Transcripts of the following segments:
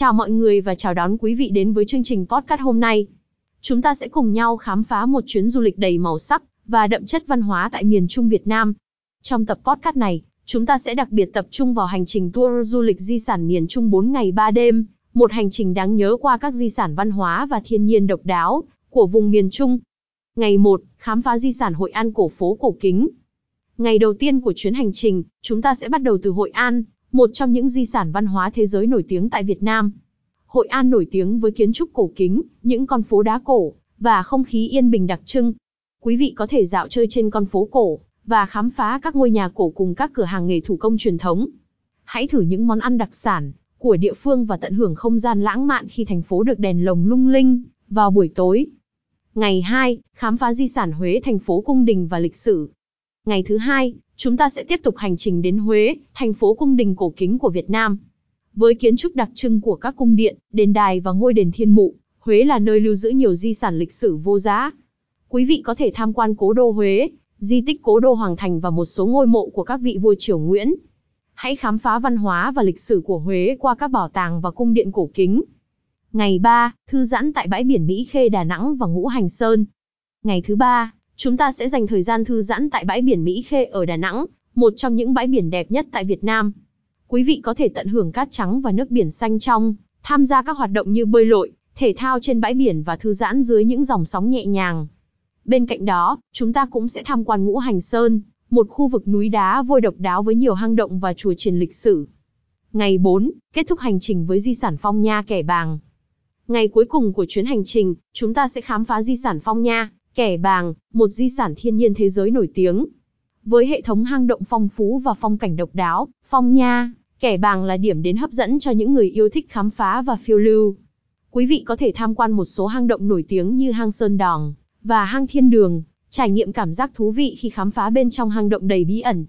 Chào mọi người và chào đón quý vị đến với chương trình podcast hôm nay. Chúng ta sẽ cùng nhau khám phá một chuyến du lịch đầy màu sắc và đậm chất văn hóa tại miền Trung Việt Nam. Trong tập podcast này, chúng ta sẽ đặc biệt tập trung vào hành trình tour du lịch di sản miền Trung 4 ngày 3 đêm, một hành trình đáng nhớ qua các di sản văn hóa và thiên nhiên độc đáo của vùng miền Trung. Ngày 1, khám phá di sản Hội An cổ phố cổ kính. Ngày đầu tiên của chuyến hành trình, chúng ta sẽ bắt đầu từ Hội An, một trong những di sản văn hóa thế giới nổi tiếng tại Việt Nam. Hội An nổi tiếng với kiến trúc cổ kính, những con phố đá cổ, và không khí yên bình đặc trưng. Quý vị có thể dạo chơi trên con phố cổ, và khám phá các ngôi nhà cổ cùng các cửa hàng nghề thủ công truyền thống. Hãy thử những món ăn đặc sản của địa phương và tận hưởng không gian lãng mạn khi thành phố được đèn lồng lung linh vào buổi tối. Ngày 2, khám phá di sản Huế thành phố cung đình và lịch sử. Ngày thứ hai, chúng ta sẽ tiếp tục hành trình đến Huế, thành phố cung đình cổ kính của Việt Nam. Với kiến trúc đặc trưng của các cung điện, đền đài và ngôi đền thiên mụ, Huế là nơi lưu giữ nhiều di sản lịch sử vô giá. Quý vị có thể tham quan cố đô Huế, di tích cố đô Hoàng Thành và một số ngôi mộ của các vị vua triều Nguyễn. Hãy khám phá văn hóa và lịch sử của Huế qua các bảo tàng và cung điện cổ kính. Ngày 3, thư giãn tại bãi biển Mỹ Khê Đà Nẵng và Ngũ Hành Sơn. Ngày thứ ba, chúng ta sẽ dành thời gian thư giãn tại bãi biển Mỹ Khê ở Đà Nẵng, một trong những bãi biển đẹp nhất tại Việt Nam. Quý vị có thể tận hưởng cát trắng và nước biển xanh trong, tham gia các hoạt động như bơi lội, thể thao trên bãi biển và thư giãn dưới những dòng sóng nhẹ nhàng. Bên cạnh đó, chúng ta cũng sẽ tham quan Ngũ Hành Sơn, một khu vực núi đá vôi độc đáo với nhiều hang động và chùa chiền lịch sử. Ngày 4, kết thúc hành trình với di sản Phong Nha Kẻ Bàng. Ngày cuối cùng của chuyến hành trình, chúng ta sẽ khám phá di sản Phong Nha, Kẻ Bàng, một di sản thiên nhiên thế giới nổi tiếng. Với hệ thống hang động phong phú và phong cảnh độc đáo, Phong Nha, Kẻ Bàng là điểm đến hấp dẫn cho những người yêu thích khám phá và phiêu lưu. Quý vị có thể tham quan một số hang động nổi tiếng như hang Sơn Đòn và hang Thiên Đường, trải nghiệm cảm giác thú vị khi khám phá bên trong hang động đầy bí ẩn.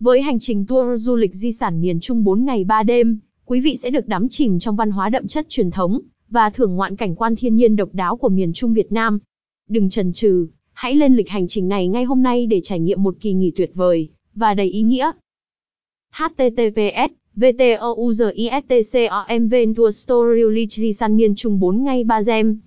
Với hành trình tour du lịch di sản miền Trung 4 ngày 3 đêm, quý vị sẽ được đắm chìm trong văn hóa đậm chất truyền thống và thưởng ngoạn cảnh quan thiên nhiên độc đáo của miền Trung Việt Nam. Đừng chần chừ, hãy lên lịch hành trình này ngay hôm nay để trải nghiệm một kỳ nghỉ tuyệt vời và đầy ý nghĩa. https VTOUZISTCOM Venture Story San miền Trung 4 ngay 3 gem